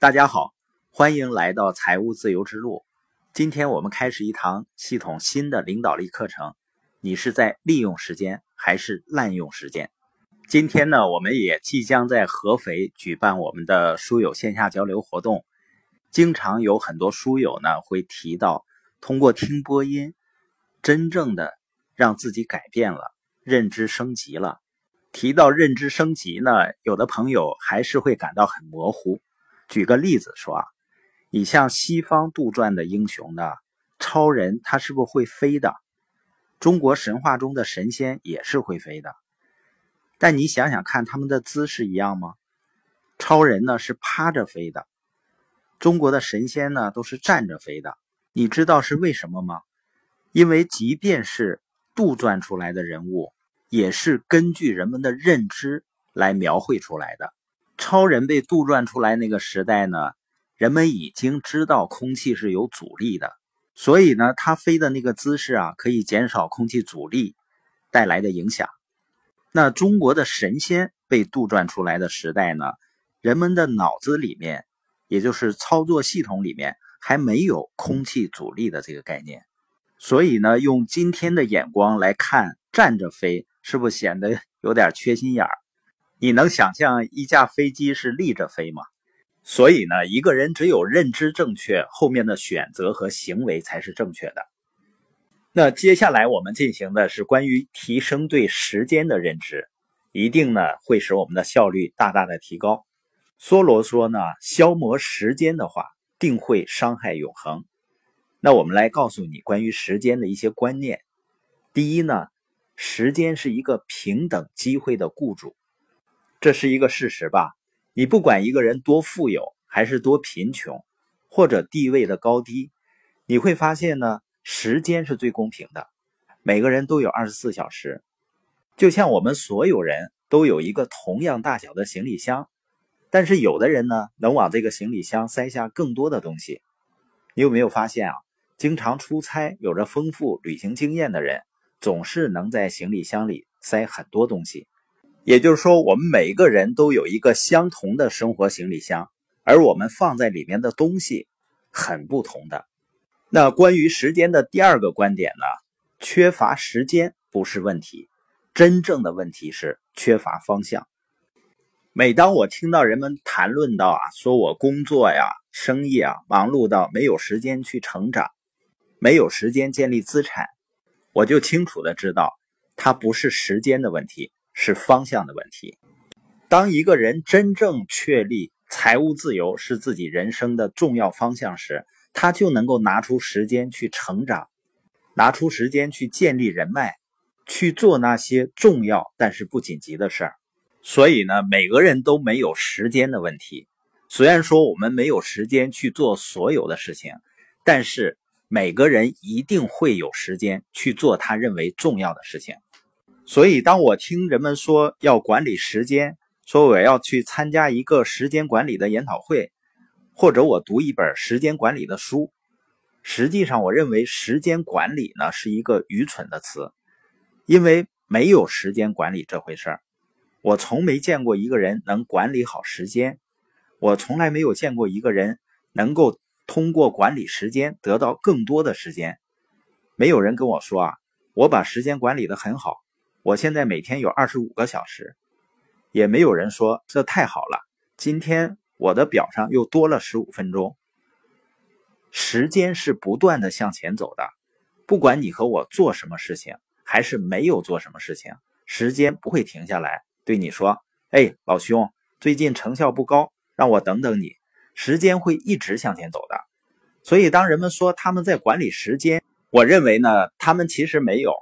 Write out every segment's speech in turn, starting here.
大家好，欢迎来到财务自由之路。今天我们开始一堂系统新的领导力课程。你是在利用时间还是滥用时间？今天呢，我们也即将在合肥举办我们的书友线下交流活动。经常有很多书友呢会提到，通过听播音，真正的让自己改变了，认知升级了。提到认知升级呢，有的朋友还是会感到很模糊。举个例子说啊，你像西方杜撰的英雄的超人，他是不是会飞的？中国神话中的神仙也是会飞的，但你想想看，他们的姿势一样吗？超人呢是趴着飞的，中国的神仙呢都是站着飞的。你知道是为什么吗？因为即便是杜撰出来的人物，也是根据人们的认知来描绘出来的。超人被杜撰出来那个时代呢，人们已经知道空气是有阻力的，所以呢，他飞的那个姿势啊，可以减少空气阻力带来的影响。那中国的神仙被杜撰出来的时代呢，人们的脑子里面，也就是操作系统里面还没有空气阻力的这个概念，所以呢，用今天的眼光来看，站着飞是不是显得有点缺心眼儿？你能想象一架飞机是立着飞吗？所以呢，一个人只有认知正确，后面的选择和行为才是正确的。那接下来我们进行的是关于提升对时间的认知，一定呢会使我们的效率大大的提高。梭罗说呢，消磨时间的话，定会伤害永恒。那我们来告诉你关于时间的一些观念。第一呢，时间是一个平等机会的雇主。这是一个事实吧？你不管一个人多富有，还是多贫穷，或者地位的高低，你会发现呢，时间是最公平的。每个人都有二十四小时，就像我们所有人都有一个同样大小的行李箱，但是有的人呢，能往这个行李箱塞下更多的东西。你有没有发现啊？经常出差、有着丰富旅行经验的人，总是能在行李箱里塞很多东西。也就是说，我们每个人都有一个相同的生活行李箱，而我们放在里面的东西很不同的。那关于时间的第二个观点呢？缺乏时间不是问题，真正的问题是缺乏方向。每当我听到人们谈论到啊，说我工作呀、生意啊忙碌到没有时间去成长，没有时间建立资产，我就清楚的知道，它不是时间的问题。是方向的问题。当一个人真正确立财务自由是自己人生的重要方向时，他就能够拿出时间去成长，拿出时间去建立人脉，去做那些重要但是不紧急的事儿。所以呢，每个人都没有时间的问题。虽然说我们没有时间去做所有的事情，但是每个人一定会有时间去做他认为重要的事情。所以，当我听人们说要管理时间，说我要去参加一个时间管理的研讨会，或者我读一本时间管理的书，实际上，我认为时间管理呢是一个愚蠢的词，因为没有时间管理这回事儿。我从没见过一个人能管理好时间，我从来没有见过一个人能够通过管理时间得到更多的时间。没有人跟我说啊，我把时间管理的很好。我现在每天有二十五个小时，也没有人说这太好了。今天我的表上又多了十五分钟。时间是不断的向前走的，不管你和我做什么事情，还是没有做什么事情，时间不会停下来对你说：“哎，老兄，最近成效不高，让我等等你。”时间会一直向前走的。所以，当人们说他们在管理时间，我认为呢，他们其实没有。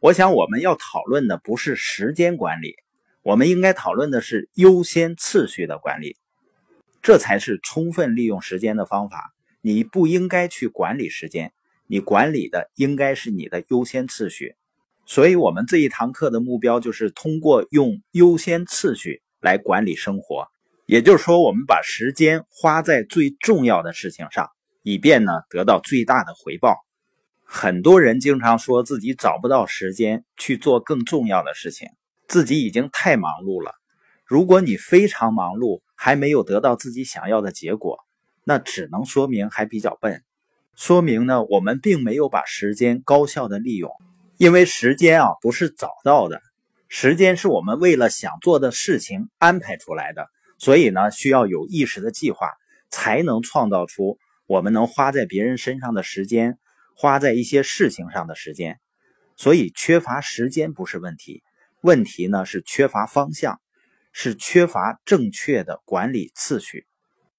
我想我们要讨论的不是时间管理，我们应该讨论的是优先次序的管理，这才是充分利用时间的方法。你不应该去管理时间，你管理的应该是你的优先次序。所以，我们这一堂课的目标就是通过用优先次序来管理生活，也就是说，我们把时间花在最重要的事情上，以便呢得到最大的回报。很多人经常说自己找不到时间去做更重要的事情，自己已经太忙碌了。如果你非常忙碌，还没有得到自己想要的结果，那只能说明还比较笨，说明呢我们并没有把时间高效的利用。因为时间啊不是找到的，时间是我们为了想做的事情安排出来的，所以呢需要有意识的计划，才能创造出我们能花在别人身上的时间，花在一些事情上的时间。所以缺乏时间不是问题，问题呢是缺乏方向，是缺乏正确的管理次序。